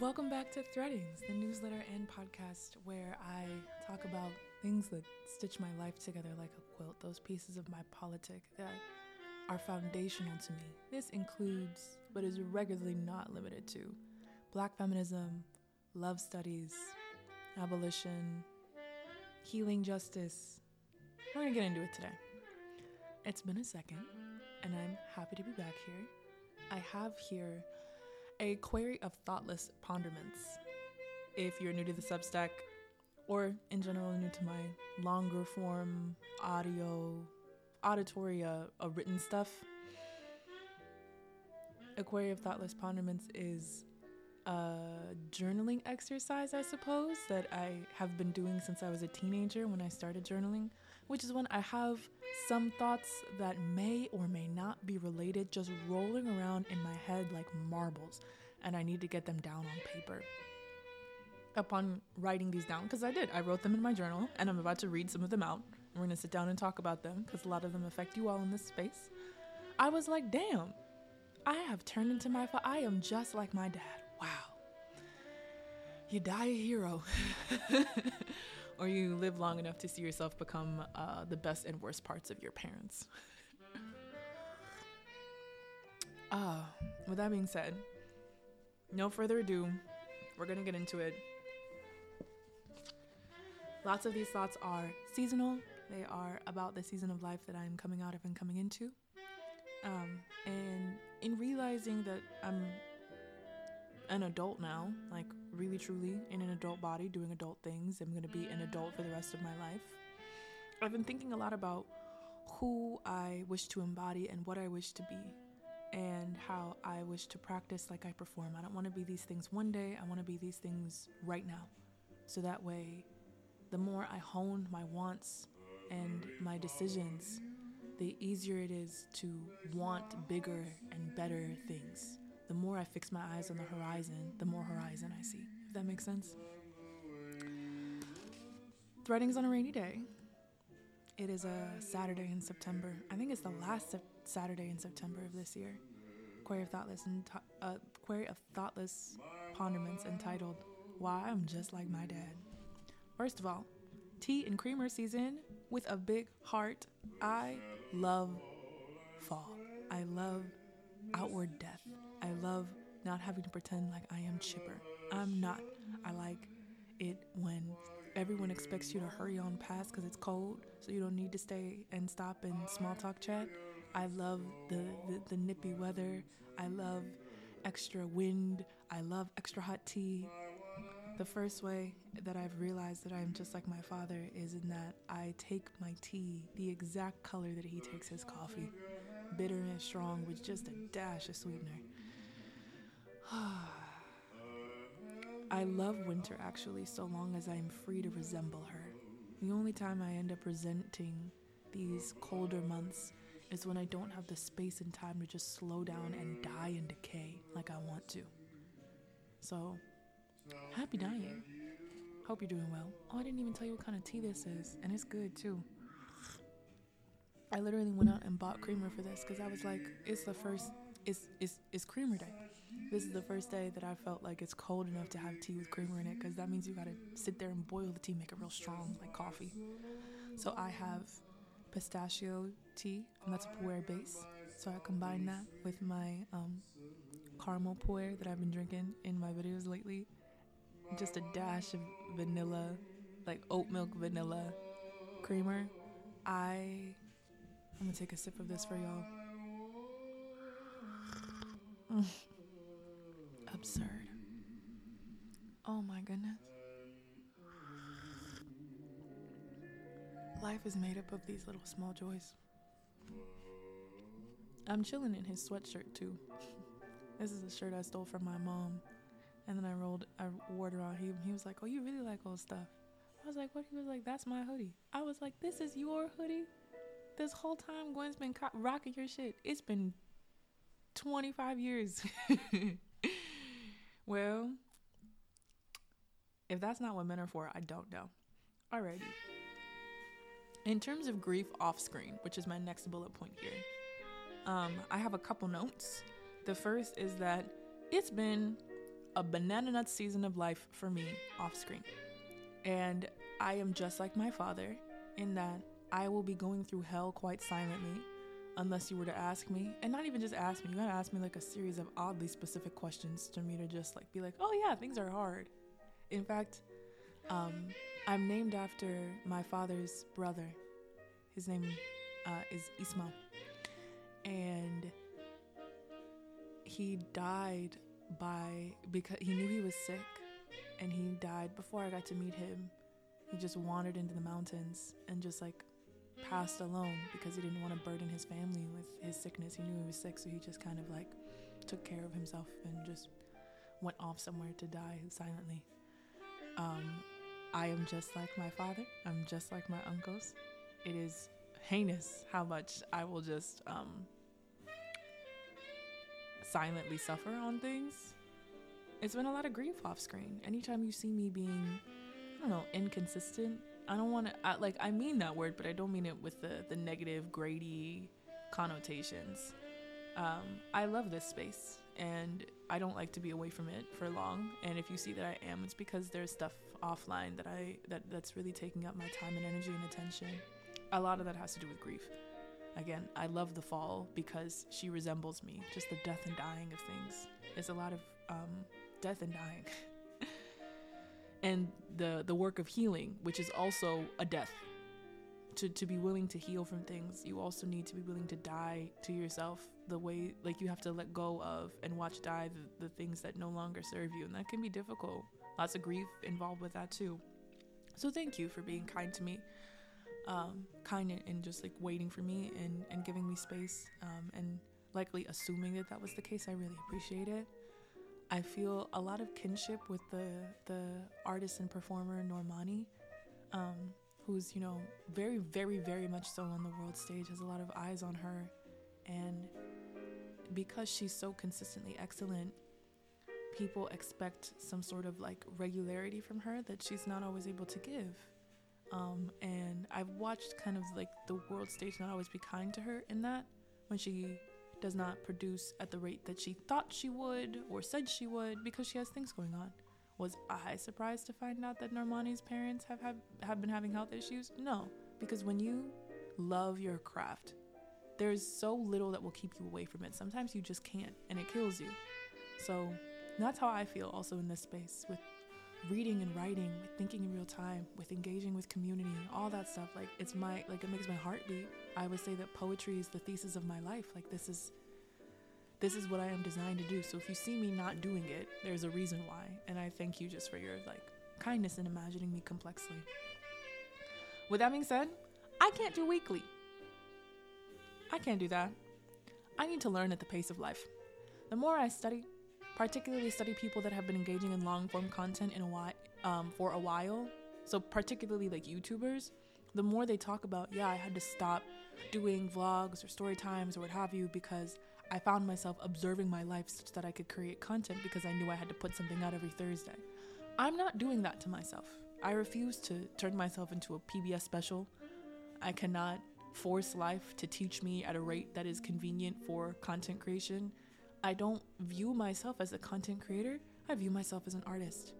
Welcome back to Threadings, the newsletter and podcast where I talk about things that stitch my life together like a quilt, those pieces of my politic that are foundational to me. This includes, but is regularly not limited to, black feminism, love studies, abolition, healing justice. We're gonna get into it today. It's been a second, and I'm happy to be back here. I have here a query of thoughtless ponderments. If you're new to the Substack, or in general new to my longer form audio, auditory, uh, written stuff, a query of thoughtless ponderments is a journaling exercise, I suppose, that I have been doing since I was a teenager when I started journaling, which is when I have some thoughts that may or may not be related just rolling around in my head like marbles, and I need to get them down on paper. Upon writing these down, because I did, I wrote them in my journal, and I'm about to read some of them out. We're gonna sit down and talk about them because a lot of them affect you all in this space. I was like, damn, I have turned into my. Fa- I am just like my dad. Wow. You die a hero. or you live long enough to see yourself become uh, the best and worst parts of your parents. uh, with that being said, no further ado, we're gonna get into it. Lots of these thoughts are seasonal, they are about the season of life that I'm coming out of and coming into. Um, and in realizing that I'm an adult now, like really truly in an adult body doing adult things. I'm going to be an adult for the rest of my life. I've been thinking a lot about who I wish to embody and what I wish to be and how I wish to practice like I perform. I don't want to be these things one day, I want to be these things right now. So that way, the more I hone my wants and my decisions, the easier it is to want bigger and better things the more I fix my eyes on the horizon, the more horizon I see. If that makes sense. Threadings on a rainy day. It is a Saturday in September. I think it's the last Saturday in September of this year. Query of thoughtless and uh, query of thoughtless ponderments entitled "Why I'm Just Like My Dad." First of all, tea and creamer season with a big heart. I love fall. I love outward death. I love not having to pretend like I am chipper. I'm not. I like it when everyone expects you to hurry on past because it's cold, so you don't need to stay and stop and small talk chat. I love the, the, the nippy weather. I love extra wind. I love extra hot tea. The first way that I've realized that I'm just like my father is in that I take my tea the exact color that he takes his coffee bitter and strong with just a dash of sweetener. I love winter actually, so long as I am free to resemble her. The only time I end up resenting these colder months is when I don't have the space and time to just slow down and die and decay like I want to. So, happy dying. Hope you're doing well. Oh, I didn't even tell you what kind of tea this is, and it's good too. I literally went out and bought creamer for this because I was like, it's the first, it's, it's, it's creamer day. This is the first day that I felt like it's cold enough to have tea with creamer in it because that means you gotta sit there and boil the tea, make it real strong, like coffee. So I have pistachio tea, and that's a pu'er base. So I combine that with my um, caramel pu'er that I've been drinking in my videos lately. Just a dash of vanilla, like oat milk vanilla creamer. I I'm gonna take a sip of this for y'all. Absurd. Oh my goodness. Life is made up of these little small joys. I'm chilling in his sweatshirt too. This is a shirt I stole from my mom. And then I rolled, I wore it around. He, he was like, Oh, you really like old stuff. I was like, What? He was like, That's my hoodie. I was like, This is your hoodie? This whole time Gwen's been co- rocking your shit. It's been 25 years. well, if that's not what men are for, I don't know. Alrighty. In terms of grief off screen, which is my next bullet point here, um, I have a couple notes. The first is that it's been a banana nut season of life for me off screen. And I am just like my father in that I will be going through hell quite silently unless you were to ask me. And not even just ask me, you gotta ask me like a series of oddly specific questions to me to just like be like, oh yeah, things are hard. In fact, um, I'm named after my father's brother. His name uh, is Isma. And he died by because he knew he was sick and he died before I got to meet him. He just wandered into the mountains and just like passed alone because he didn't want to burden his family with his sickness. He knew he was sick, so he just kind of like took care of himself and just went off somewhere to die silently. Um, I am just like my father. I'm just like my uncles. It is heinous how much I will just um, silently suffer on things. It's been a lot of grief off screen. Anytime you see me being, I don't know, inconsistent, I don't want to, like, I mean that word, but I don't mean it with the, the negative, grady connotations. Um, I love this space and I don't like to be away from it for long. And if you see that I am, it's because there's stuff offline that I that that's really taking up my time and energy and attention. A lot of that has to do with grief. Again, I love the fall because she resembles me. Just the death and dying of things. There's a lot of um, death and dying. and the the work of healing, which is also a death. To to be willing to heal from things, you also need to be willing to die to yourself the way like you have to let go of and watch die the, the things that no longer serve you and that can be difficult. Lots of grief involved with that too. So thank you for being kind to me um, kind and, and, just like waiting for me and, and giving me space um, and likely assuming that that was the case i really appreciate it i feel a lot of kinship with the the artist and performer normani um, who's you know very very very much so on the world stage has a lot of eyes on her and because she's so consistently excellent, people expect some sort of like regularity from her that she's not always able to give. Um, and I've watched kind of like the world stage not always be kind to her in that when she does not produce at the rate that she thought she would or said she would because she has things going on. Was I surprised to find out that Normani's parents have, have, have been having health issues? No, because when you love your craft, there's so little that will keep you away from it. Sometimes you just can't, and it kills you. So that's how I feel also in this space with reading and writing, with thinking in real time, with engaging with community, all that stuff. Like it's my like it makes my heart beat. I would say that poetry is the thesis of my life. Like this is this is what I am designed to do. So if you see me not doing it, there's a reason why. And I thank you just for your like kindness in imagining me complexly. With that being said, I can't do weekly. I can't do that. I need to learn at the pace of life. The more I study, particularly study people that have been engaging in long form content in a while, um, for a while, so particularly like YouTubers, the more they talk about, yeah, I had to stop doing vlogs or story times or what have you because I found myself observing my life such that I could create content because I knew I had to put something out every Thursday. I'm not doing that to myself. I refuse to turn myself into a PBS special. I cannot force life to teach me at a rate that is convenient for content creation. I don't view myself as a content creator. I view myself as an artist.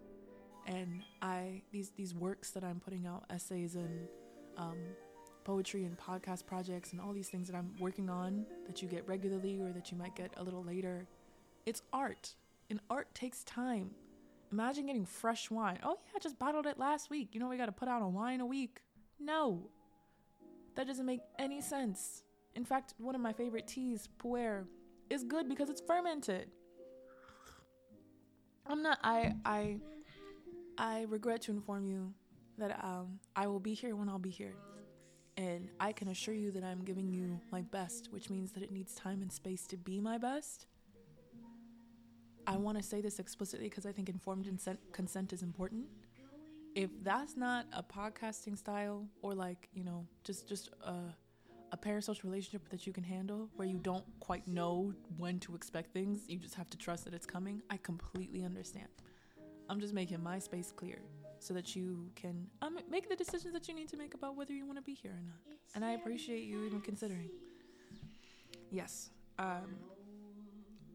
And I these these works that I'm putting out, essays and um, poetry and podcast projects and all these things that I'm working on that you get regularly or that you might get a little later. It's art. And art takes time. Imagine getting fresh wine. Oh yeah, I just bottled it last week. You know we got to put out a wine a week. No, that doesn't make any sense. In fact, one of my favorite teas, pu'er, is good because it's fermented. I'm not I I I regret to inform you that um I will be here when I'll be here. And I can assure you that I'm giving you my best, which means that it needs time and space to be my best. I want to say this explicitly because I think informed consent is important if that's not a podcasting style or like you know just just a, a parasocial relationship that you can handle where you don't quite know when to expect things you just have to trust that it's coming i completely understand. I'm just making my space clear so that you can um, make the decisions that you need to make about whether you want to be here or not. And i appreciate you even considering. Yes um,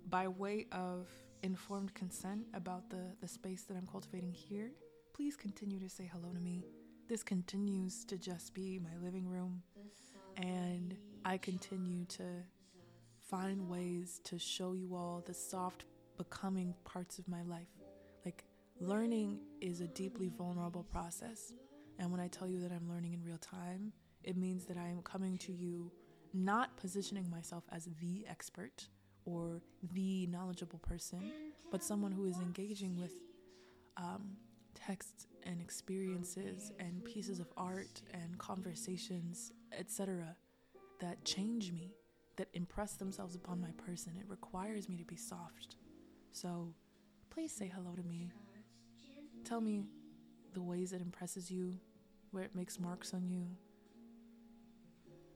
by way of informed consent about the, the space that I'm cultivating here, please continue to say hello to me. This continues to just be my living room, and I continue to find ways to show you all the soft, becoming parts of my life. Like, learning is a deeply vulnerable process. And when I tell you that I'm learning in real time, it means that I am coming to you not positioning myself as the expert or the knowledgeable person, but someone who is engaging with um, texts and experiences and pieces of art and conversations, etc., that change me, that impress themselves upon my person. It requires me to be soft. So please say hello to me. Tell me the ways it impresses you, where it makes marks on you.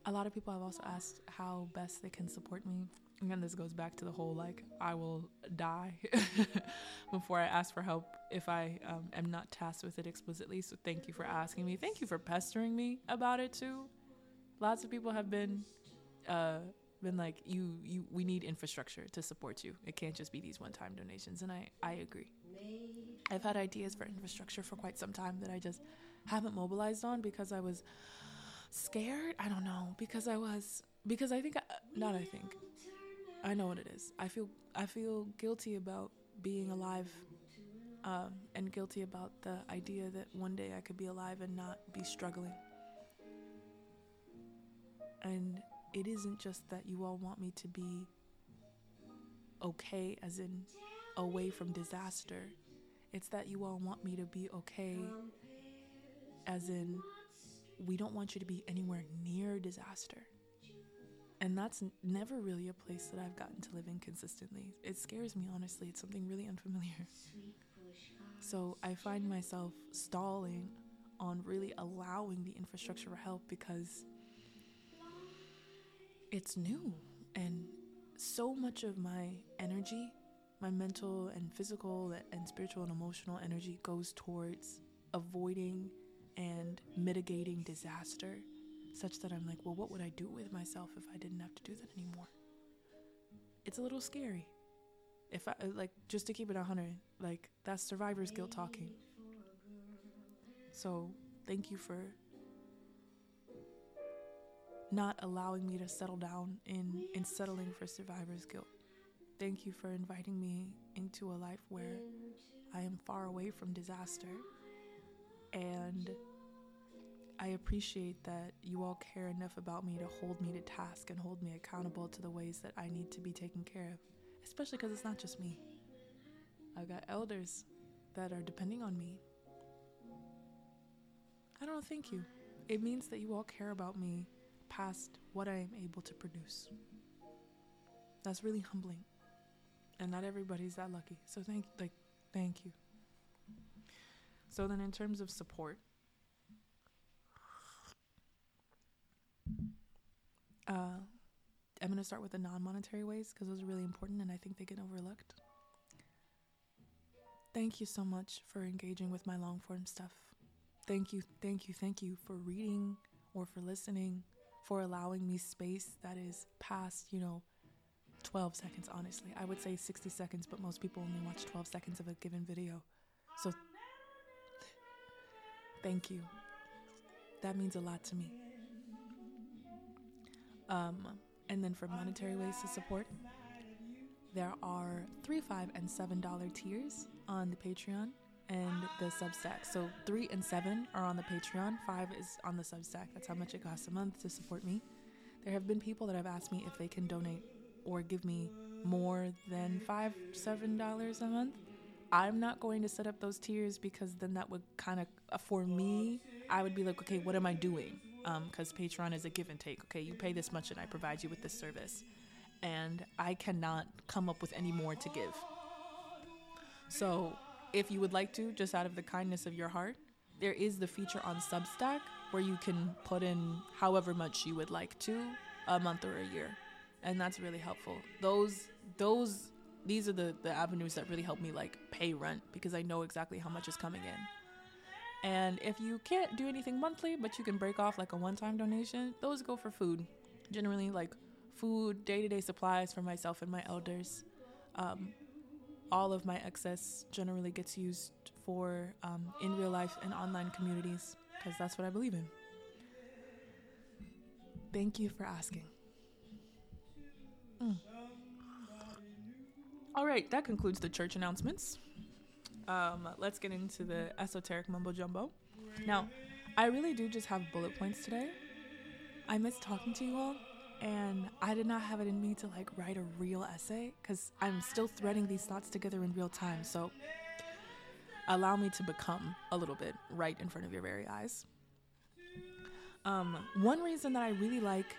A lot of people have also asked how best they can support me. Again, this goes back to the whole like, I will die before I ask for help if I um, am not tasked with it explicitly. So thank you for asking me. Thank you for pestering me about it too. Lots of people have been. Uh, been like you you we need infrastructure to support you it can't just be these one-time donations and i i agree i've had ideas for infrastructure for quite some time that i just haven't mobilized on because i was scared i don't know because i was because i think I, not i think I know what it is. I feel I feel guilty about being alive, um, and guilty about the idea that one day I could be alive and not be struggling. And it isn't just that you all want me to be okay, as in away from disaster. It's that you all want me to be okay, as in we don't want you to be anywhere near disaster. And that's never really a place that I've gotten to live in consistently. It scares me, honestly. It's something really unfamiliar. So I find myself stalling on really allowing the infrastructure for help because it's new. And so much of my energy, my mental and physical and spiritual and emotional energy goes towards avoiding and mitigating disaster such that I'm like, well, what would I do with myself if I didn't have to do that anymore? It's a little scary. If I like just to keep it 100, like that's survivor's guilt talking. So, thank you for not allowing me to settle down in in settling for survivor's guilt. Thank you for inviting me into a life where I am far away from disaster and I appreciate that you all care enough about me to hold me to task and hold me accountable to the ways that I need to be taken care of, especially because it's not just me. I've got elders that are depending on me. I don't thank you. It means that you all care about me past what I am able to produce. That's really humbling. And not everybody's that lucky. So thank like thank you. So then in terms of support, Uh, I'm going to start with the non monetary ways because those are really important and I think they get overlooked. Thank you so much for engaging with my long form stuff. Thank you, thank you, thank you for reading or for listening, for allowing me space that is past, you know, 12 seconds, honestly. I would say 60 seconds, but most people only watch 12 seconds of a given video. So, thank you. That means a lot to me. Um, and then for monetary ways to support, there are three, five, and seven dollar tiers on the Patreon and the Substack. So three and seven are on the Patreon, five is on the Substack. That's how much it costs a month to support me. There have been people that have asked me if they can donate or give me more than five, seven dollars a month. I'm not going to set up those tiers because then that would kind of, uh, for me, I would be like, okay, what am I doing? because um, Patreon is a give and take. Okay, you pay this much and I provide you with this service. And I cannot come up with any more to give. So, if you would like to, just out of the kindness of your heart, there is the feature on Substack where you can put in however much you would like to a month or a year. And that's really helpful. Those, those, these are the, the avenues that really help me like pay rent because I know exactly how much is coming in. And if you can't do anything monthly, but you can break off like a one time donation, those go for food. Generally, like food, day to day supplies for myself and my elders. Um, all of my excess generally gets used for um, in real life and online communities because that's what I believe in. Thank you for asking. Mm. All right, that concludes the church announcements. Um, let's get into the esoteric mumbo jumbo. Now, I really do just have bullet points today. I miss talking to you all, and I did not have it in me to like write a real essay because I'm still threading these thoughts together in real time. So, allow me to become a little bit right in front of your very eyes. Um, one reason that I really like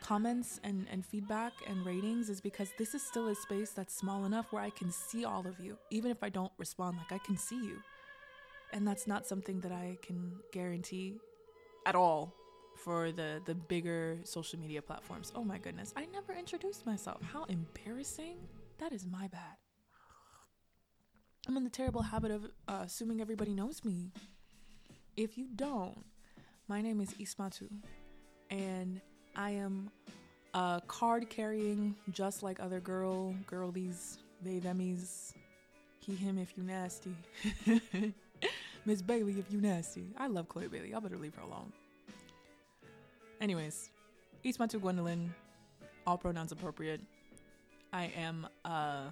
comments and, and feedback and ratings is because this is still a space that's small enough where I can see all of you, even if I don't respond, like I can see you. And that's not something that I can guarantee at all for the the bigger social media platforms. Oh my goodness, I never introduced myself. How embarrassing. That is my bad. I'm in the terrible habit of uh, assuming everybody knows me. If you don't, my name is Ismatu, and I am a card carrying, just like other girl, girlies, they, themies, he, him if you nasty. Miss Bailey if you nasty. I love Chloe Bailey. Y'all better leave her alone. Anyways, Ismatu Gwendolyn, all pronouns appropriate. I am a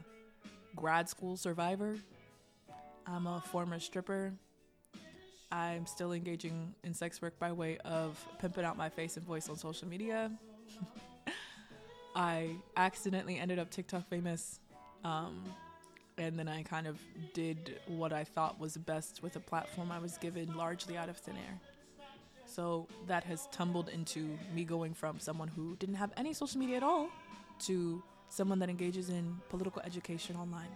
grad school survivor. I'm a former stripper. I'm still engaging in sex work by way of pimping out my face and voice on social media. I accidentally ended up TikTok famous. Um, and then I kind of did what I thought was best with a platform I was given largely out of thin air. So that has tumbled into me going from someone who didn't have any social media at all to someone that engages in political education online.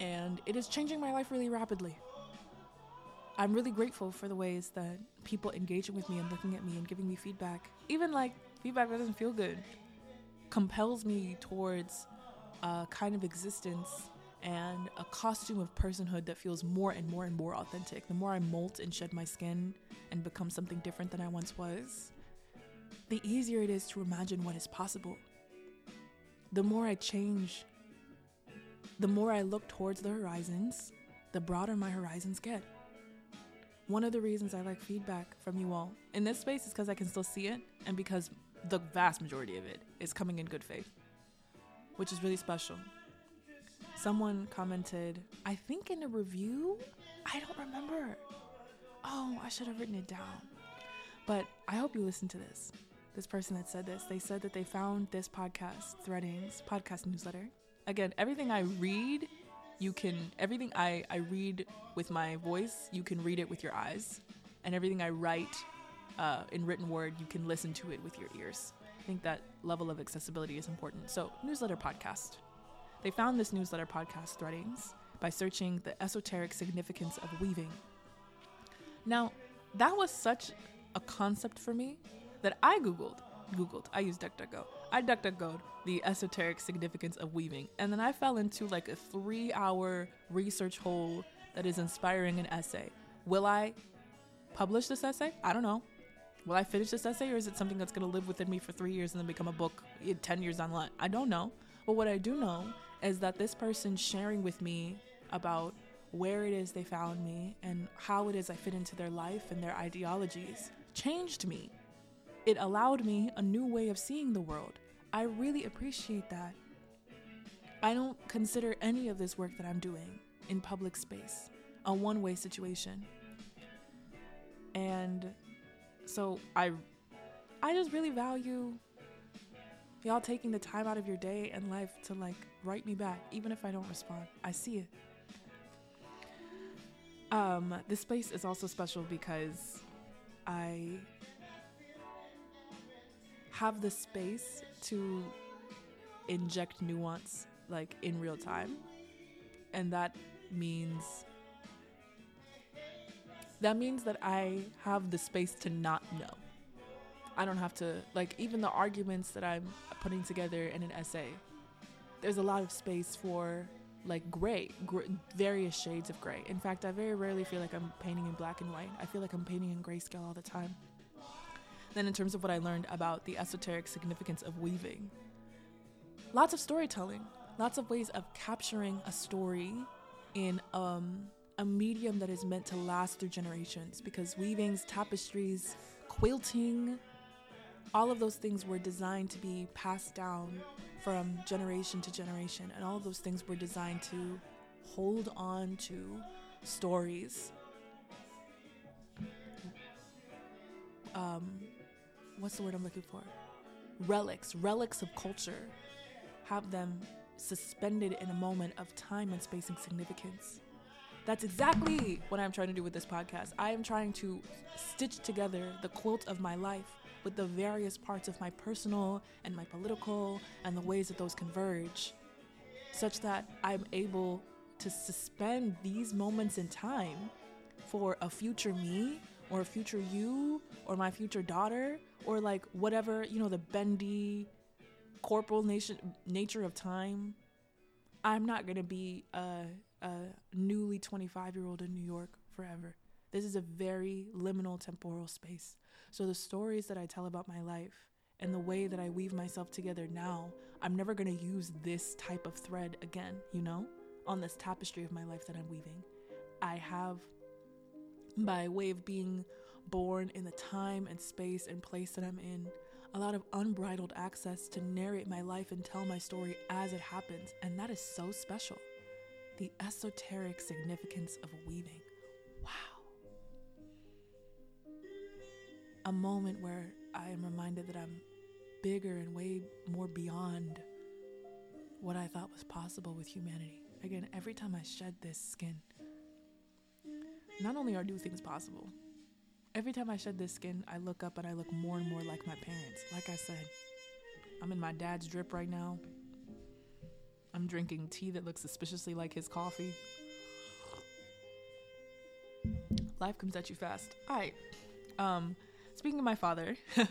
And it is changing my life really rapidly. I'm really grateful for the ways that people engaging with me and looking at me and giving me feedback, even like feedback that doesn't feel good, compels me towards a kind of existence and a costume of personhood that feels more and more and more authentic. The more I molt and shed my skin and become something different than I once was, the easier it is to imagine what is possible. The more I change, the more I look towards the horizons, the broader my horizons get. One of the reasons I like feedback from you all in this space is because I can still see it and because the vast majority of it is coming in good faith, which is really special. Someone commented, I think in a review, I don't remember. Oh, I should have written it down. But I hope you listen to this. This person that said this, they said that they found this podcast, Threadings podcast newsletter. Again, everything I read you can everything I, I read with my voice you can read it with your eyes. And everything i write uh, in written word you can listen to it with your ears. I think that level of accessibility is important. So newsletter podcast. They found this newsletter podcast threadings by searching the esoteric significance of weaving. Now that was such a concept for me that i googled googled i used duckduckgo I DuckDuckGoed the esoteric significance of weaving, and then I fell into like a three hour research hole that is inspiring an essay. Will I publish this essay? I don't know. Will I finish this essay, or is it something that's going to live within me for three years and then become a book eh, 10 years online? I don't know. But what I do know is that this person sharing with me about where it is they found me and how it is I fit into their life and their ideologies changed me. It allowed me a new way of seeing the world. I really appreciate that. I don't consider any of this work that I'm doing in public space a one way situation. And so I I just really value y'all taking the time out of your day and life to like write me back even if I don't respond. I see it. Um this space is also special because I have the space to inject nuance like in real time. And that means that means that I have the space to not know. I don't have to like even the arguments that I'm putting together in an essay. There's a lot of space for like gray, gr- various shades of gray. In fact, I very rarely feel like I'm painting in black and white. I feel like I'm painting in grayscale all the time. Then, in terms of what I learned about the esoteric significance of weaving, lots of storytelling, lots of ways of capturing a story in um, a medium that is meant to last through generations because weavings, tapestries, quilting, all of those things were designed to be passed down from generation to generation. And all of those things were designed to hold on to stories. Um, what's the word I'm looking for? Relics, relics of culture. Have them suspended in a moment of time and space and significance. That's exactly what I'm trying to do with this podcast. I am trying to stitch together the quilt of my life with the various parts of my personal and my political and the ways that those converge, such that I'm able to suspend these moments in time for a future me or future you or my future daughter or like whatever, you know, the bendy corporal nation, nature of time. I'm not going to be a, a newly 25 year old in New York forever. This is a very liminal temporal space. So the stories that I tell about my life and the way that I weave myself together now, I'm never going to use this type of thread again, you know, on this tapestry of my life that I'm weaving. I have, by way of being born in the time and space and place that I'm in, a lot of unbridled access to narrate my life and tell my story as it happens. And that is so special. The esoteric significance of weaving. Wow. A moment where I am reminded that I'm bigger and way more beyond what I thought was possible with humanity. Again, every time I shed this skin, not only are new things possible, every time I shed this skin, I look up and I look more and more like my parents. Like I said, I'm in my dad's drip right now. I'm drinking tea that looks suspiciously like his coffee. Life comes at you fast. All right. Um, Speaking of my father,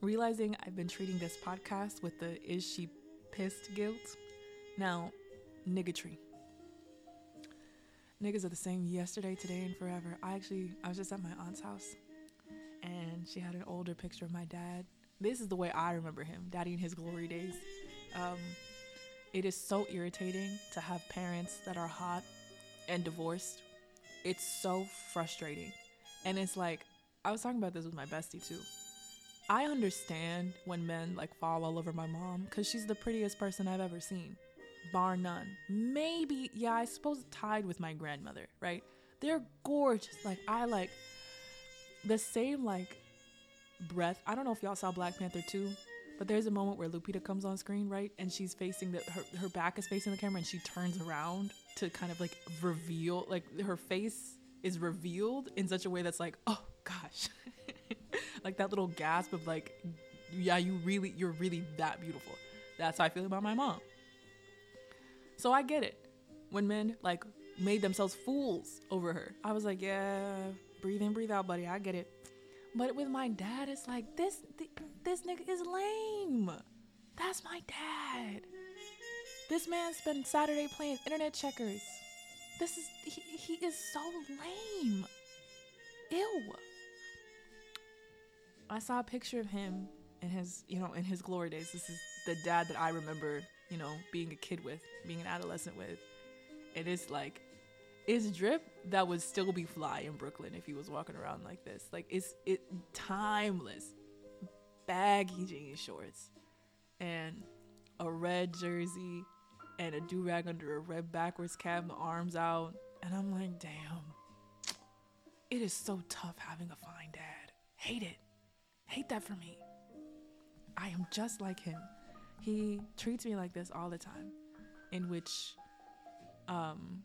realizing I've been treating this podcast with the is she pissed guilt. Now, niggatry. Niggas are the same yesterday, today, and forever. I actually, I was just at my aunt's house and she had an older picture of my dad. This is the way I remember him, daddy in his glory days. Um, it is so irritating to have parents that are hot and divorced. It's so frustrating. And it's like, I was talking about this with my bestie too. I understand when men like fall all over my mom because she's the prettiest person I've ever seen, bar none. Maybe, yeah, I suppose tied with my grandmother, right? They're gorgeous. Like, I like the same, like, breath. I don't know if y'all saw Black Panther 2, but there's a moment where Lupita comes on screen, right? And she's facing the, her, her back is facing the camera and she turns around to kind of like reveal, like, her face is revealed in such a way that's like, oh, gosh. like that little gasp of like, yeah, you really, you're really that beautiful. That's how I feel about my mom. So I get it. When men like made themselves fools over her, I was like, yeah, breathe in, breathe out, buddy. I get it. But with my dad, it's like this, th- this nigga is lame. That's my dad. This man spent Saturday playing internet checkers. This is he, he is so lame. Ew. I saw a picture of him in his, you know, in his glory days. This is the dad that I remember, you know, being a kid with, being an adolescent with. It is like, it's drip that would still be fly in Brooklyn if he was walking around like this. Like it's it timeless, baggy jean shorts, and a red jersey, and a do rag under a red backwards cap, the arms out, and I'm like, damn. It is so tough having a fine dad. Hate it. Hate that for me. I am just like him. He treats me like this all the time, in which um,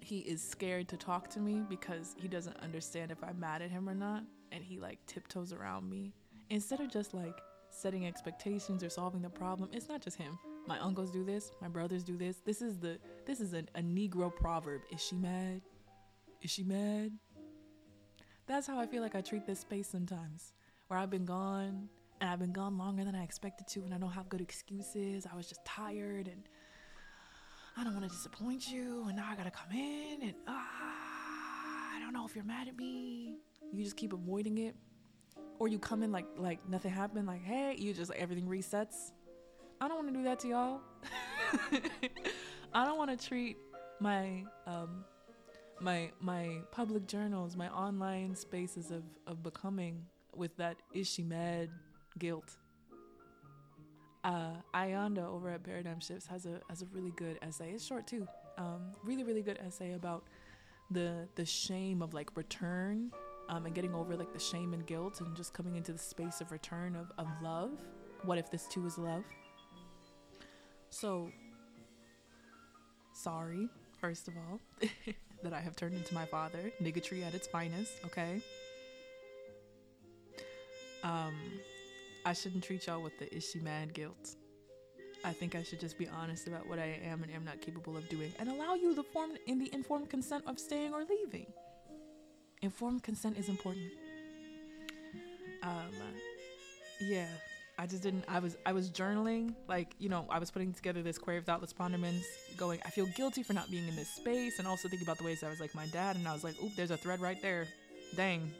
he is scared to talk to me because he doesn't understand if I'm mad at him or not, and he like tiptoes around me instead of just like setting expectations or solving the problem. It's not just him. My uncles do this. My brothers do this. This is the this is a, a Negro proverb. Is she mad? Is she mad? That's how I feel like I treat this space sometimes where I've been gone and I've been gone longer than I expected to and I don't have good excuses. I was just tired and I don't want to disappoint you and now I gotta come in and ah, I don't know if you're mad at me. You just keep avoiding it. Or you come in like like nothing happened, like hey, you just like everything resets. I don't want to do that to y'all. I don't want to treat my um my my public journals, my online spaces of of becoming with that is she mad guilt. Uh, Ayanda over at Paradigm Shifts has a has a really good essay. It's short too. Um, really really good essay about the the shame of like return um, and getting over like the shame and guilt and just coming into the space of return of, of love. What if this too is love? So sorry, first of all, that I have turned into my father. Niggatry at its finest, okay? Um, I shouldn't treat y'all with the is she mad guilt. I think I should just be honest about what I am and am not capable of doing and allow you the form in the informed consent of staying or leaving. Informed consent is important. Um, yeah, I just didn't. I was I was journaling, like you know, I was putting together this query of thoughtless ponderments, going. I feel guilty for not being in this space, and also thinking about the ways I was like my dad, and I was like, oop, there's a thread right there. Dang.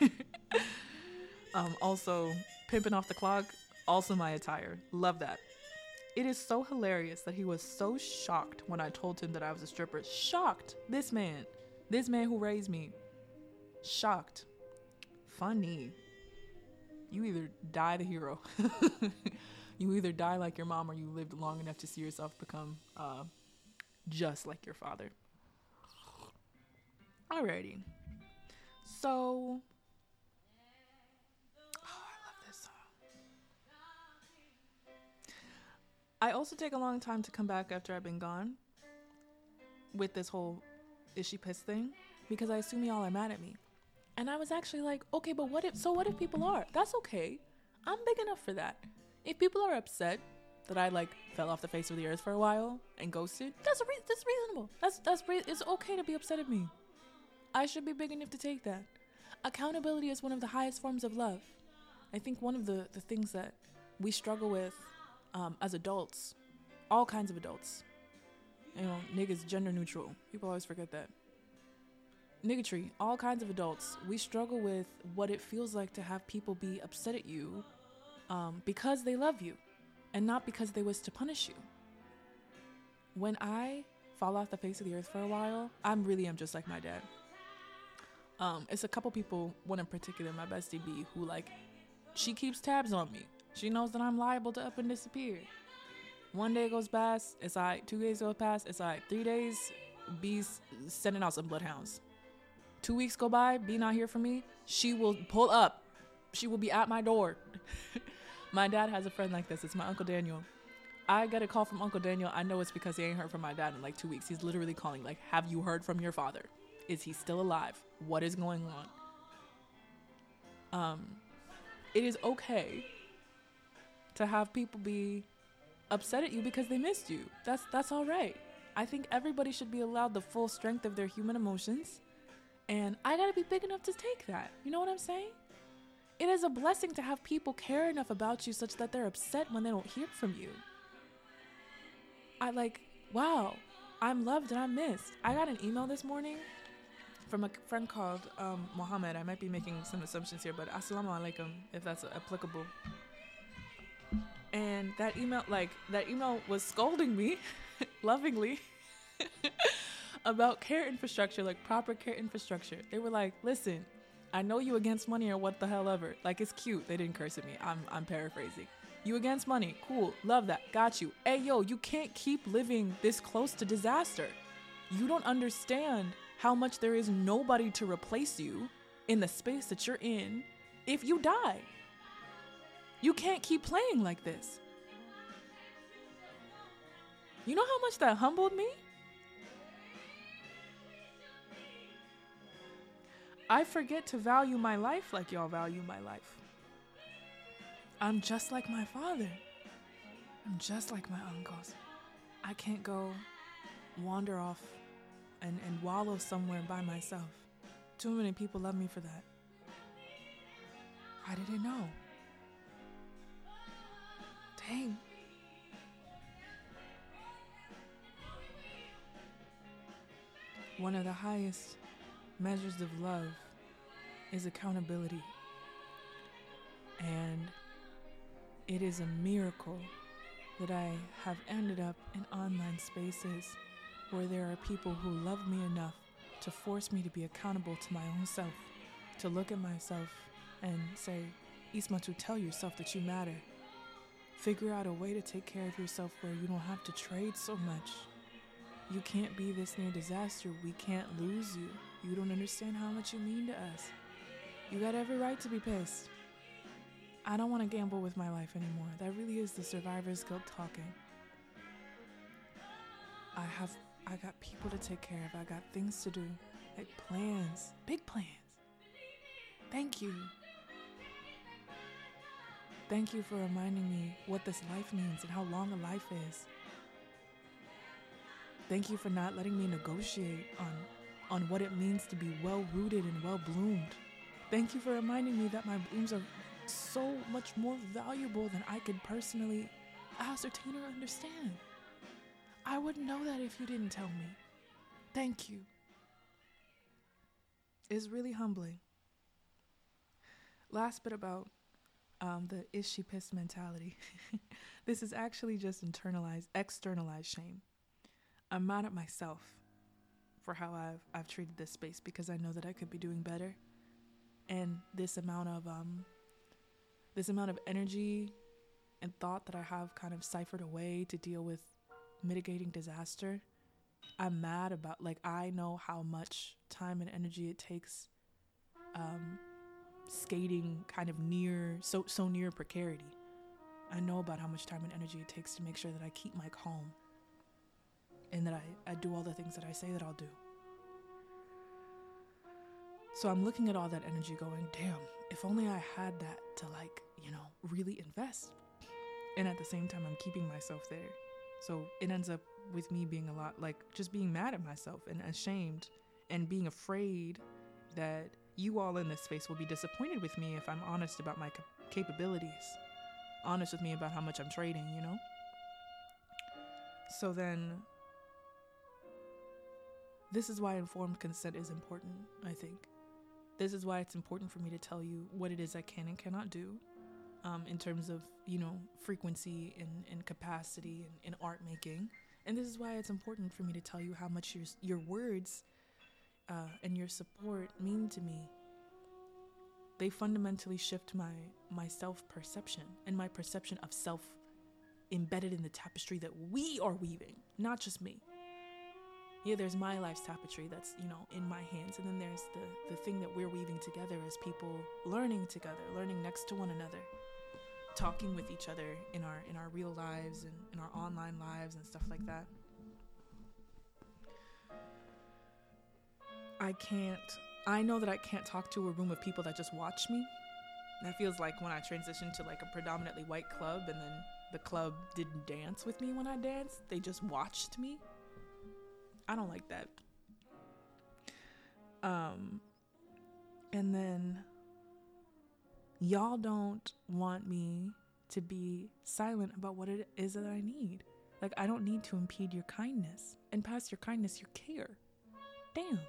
um, also, pimping off the clock, also my attire. Love that. It is so hilarious that he was so shocked when I told him that I was a stripper. Shocked. This man, this man who raised me, shocked. Funny you either die the hero, you either die like your mom, or you lived long enough to see yourself become uh, just like your father. Alrighty. So. I also take a long time to come back after I've been gone with this whole is she pissed thing because I assume y'all are mad at me. And I was actually like, okay, but what if, so what if people are? That's okay. I'm big enough for that. If people are upset that I like fell off the face of the earth for a while and ghosted, that's, re- that's reasonable. That's, that's, re- it's okay to be upset at me. I should be big enough to take that. Accountability is one of the highest forms of love. I think one of the, the things that we struggle with um, as adults, all kinds of adults, you know, niggas gender neutral. People always forget that niggatry, all kinds of adults, we struggle with what it feels like to have people be upset at you um, because they love you and not because they wish to punish you. When I fall off the face of the earth for a while, I'm really am just like my dad. Um, it's a couple people, one in particular, my bestie B, who like, she keeps tabs on me. She knows that I'm liable to up and disappear. One day goes past, it's like Two days go past, it's like Three days, B's sending out some bloodhounds. Two weeks go by, B not here for me. She will pull up. She will be at my door. my dad has a friend like this. It's my Uncle Daniel. I get a call from Uncle Daniel. I know it's because he ain't heard from my dad in like two weeks. He's literally calling, like, have you heard from your father? Is he still alive? What is going on? Um, it is okay to have people be upset at you because they missed you. That's that's all right. I think everybody should be allowed the full strength of their human emotions and I gotta be big enough to take that. You know what I'm saying? It is a blessing to have people care enough about you such that they're upset when they don't hear from you. I like, wow, I'm loved and I'm missed. I got an email this morning from a friend called um, Mohammed. I might be making some assumptions here, but assalamu alaikum if that's applicable. And that email, like, that email was scolding me lovingly about care infrastructure, like proper care infrastructure. They were like, listen, I know you against money or what the hell ever. Like it's cute. They didn't curse at me. I'm I'm paraphrasing. You against money. Cool. Love that. Got you. Hey yo, you can't keep living this close to disaster. You don't understand how much there is nobody to replace you in the space that you're in if you die. You can't keep playing like this. You know how much that humbled me? I forget to value my life like y'all value my life. I'm just like my father. I'm just like my uncles. I can't go wander off and, and wallow somewhere by myself. Too many people love me for that. I didn't know. Dang. One of the highest measures of love is accountability. And it is a miracle that I have ended up in online spaces where there are people who love me enough to force me to be accountable to my own self, to look at myself and say, Isma, to tell yourself that you matter. Figure out a way to take care of yourself where you don't have to trade so much. You can't be this near disaster. We can't lose you. You don't understand how much you mean to us. You got every right to be pissed. I don't want to gamble with my life anymore. That really is the survivor's guilt talking. I have I got people to take care of. I got things to do. Like plans. Big plans. Thank you. Thank you for reminding me what this life means and how long a life is. Thank you for not letting me negotiate on on what it means to be well rooted and well bloomed. Thank you for reminding me that my blooms are so much more valuable than I could personally ascertain or understand. I wouldn't know that if you didn't tell me. Thank you. It's really humbling. Last bit about um, the is she pissed mentality. this is actually just internalized, externalized shame. I'm mad at myself for how I've I've treated this space because I know that I could be doing better. And this amount of um this amount of energy and thought that I have kind of ciphered away to deal with mitigating disaster. I'm mad about like I know how much time and energy it takes um skating kind of near so so near precarity. I know about how much time and energy it takes to make sure that I keep my calm and that I, I do all the things that I say that I'll do. So I'm looking at all that energy going, damn, if only I had that to like, you know, really invest. And at the same time, I'm keeping myself there. So it ends up with me being a lot like just being mad at myself and ashamed and being afraid that you all in this space will be disappointed with me if I'm honest about my capabilities, honest with me about how much I'm trading, you know? So then, this is why informed consent is important, I think. This is why it's important for me to tell you what it is I can and cannot do um, in terms of, you know, frequency and, and capacity and, and art making. And this is why it's important for me to tell you how much your, your words uh, and your support mean to me, they fundamentally shift my my self perception and my perception of self embedded in the tapestry that we are weaving, not just me. Yeah, there's my life's tapestry that's, you know, in my hands. And then there's the, the thing that we're weaving together as people learning together, learning next to one another, talking with each other in our in our real lives and in our online lives and stuff like that. I can't, I know that I can't talk to a room of people that just watch me. That feels like when I transitioned to like a predominantly white club and then the club didn't dance with me when I danced, they just watched me. I don't like that. Um, and then y'all don't want me to be silent about what it is that I need. Like, I don't need to impede your kindness. And past your kindness, your care. Damn.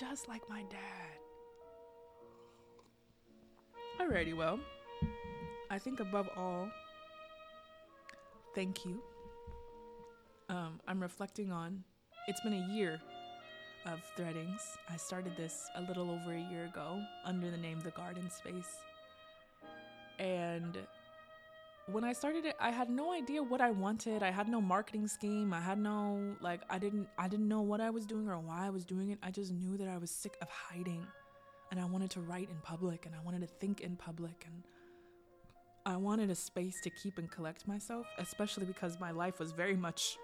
Just like my dad. Alrighty, well, I think above all, thank you. Um, I'm reflecting on it's been a year of threadings. I started this a little over a year ago under the name The Garden Space. And when I started it, I had no idea what I wanted. I had no marketing scheme. I had no like I didn't I didn't know what I was doing or why I was doing it. I just knew that I was sick of hiding and I wanted to write in public and I wanted to think in public and I wanted a space to keep and collect myself, especially because my life was very much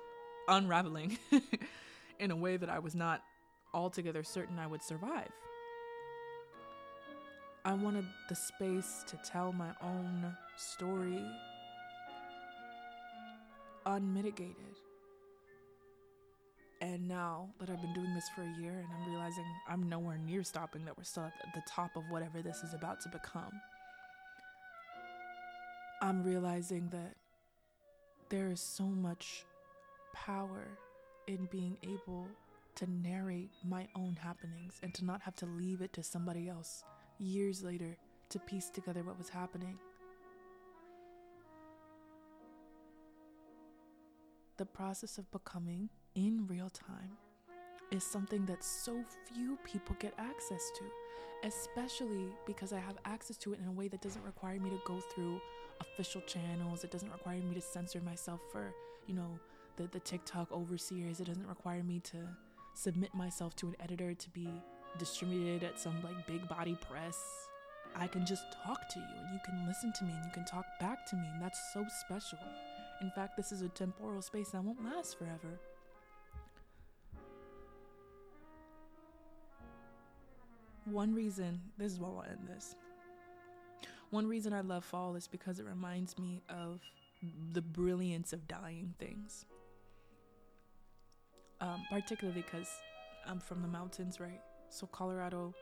unraveling in a way that I was not altogether certain I would survive. I wanted the space to tell my own story unmitigated. And now that I've been doing this for a year and I'm realizing I'm nowhere near stopping, that we're still at the top of whatever this is about to become, I'm realizing that there is so much power in being able to narrate my own happenings and to not have to leave it to somebody else years later to piece together what was happening. The process of becoming in real time is something that so few people get access to, especially because I have access to it in a way that doesn't require me to go through official channels. It doesn't require me to censor myself for, you know, the, the TikTok overseers. It doesn't require me to submit myself to an editor to be distributed at some like big body press. I can just talk to you and you can listen to me and you can talk back to me, and that's so special. In fact, this is a temporal space that won't last forever. One reason, this is why I'll end this. One reason I love fall is because it reminds me of the brilliance of dying things. Um, particularly because I'm from the mountains, right? So Colorado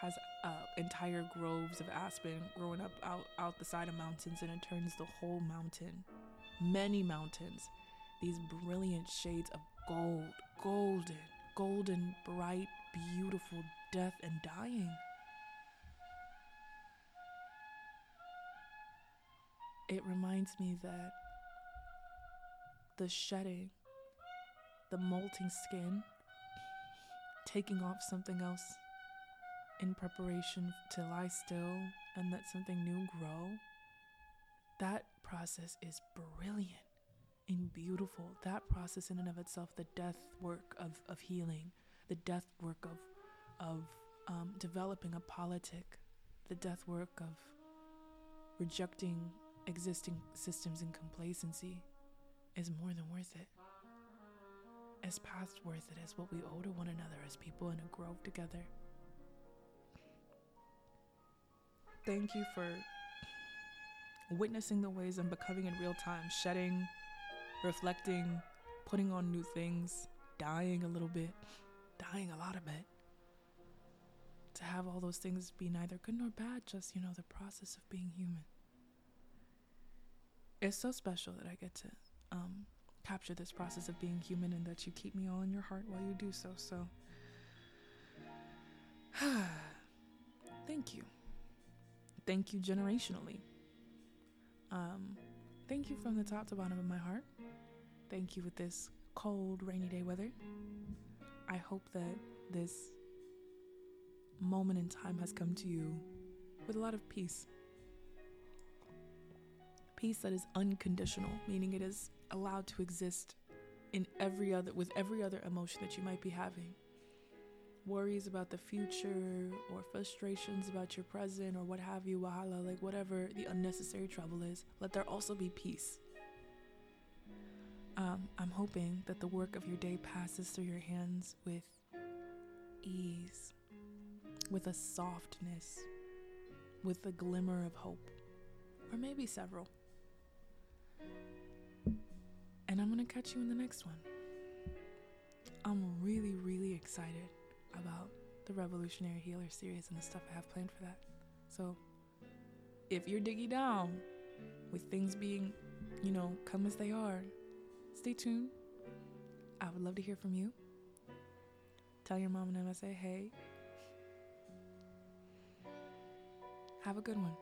has uh, entire groves of aspen growing up out, out the side of mountains, and it turns the whole mountain, many mountains, these brilliant shades of gold, golden, golden, bright, beautiful death and dying. It reminds me that the shedding, the molting skin, taking off something else in preparation to lie still and let something new grow, that process is brilliant and beautiful. That process, in and of itself, the death work of, of healing, the death work of, of um, developing a politic, the death work of rejecting existing systems and complacency is more than worth it. As past worth it as what we owe to one another as people in a grove together. Thank you for witnessing the ways I'm becoming in real time, shedding, reflecting, putting on new things, dying a little bit, dying a lot of it. To have all those things be neither good nor bad, just, you know, the process of being human. It's so special that I get to um, capture this process of being human and that you keep me all in your heart while you do so. So, thank you. Thank you generationally. Um, thank you from the top to bottom of my heart. Thank you with this cold, rainy day weather. I hope that this moment in time has come to you with a lot of peace. Peace that is unconditional, meaning it is allowed to exist in every other with every other emotion that you might be having worries about the future or frustrations about your present or what have you, wahala, like whatever the unnecessary trouble is, let there also be peace. Um, I'm hoping that the work of your day passes through your hands with ease, with a softness, with a glimmer of hope, or maybe several. And I'm going to catch you in the next one. I'm really, really excited about the Revolutionary Healer series and the stuff I have planned for that. So, if you're digging down with things being, you know, come as they are, stay tuned. I would love to hear from you. Tell your mom and I say hey. Have a good one.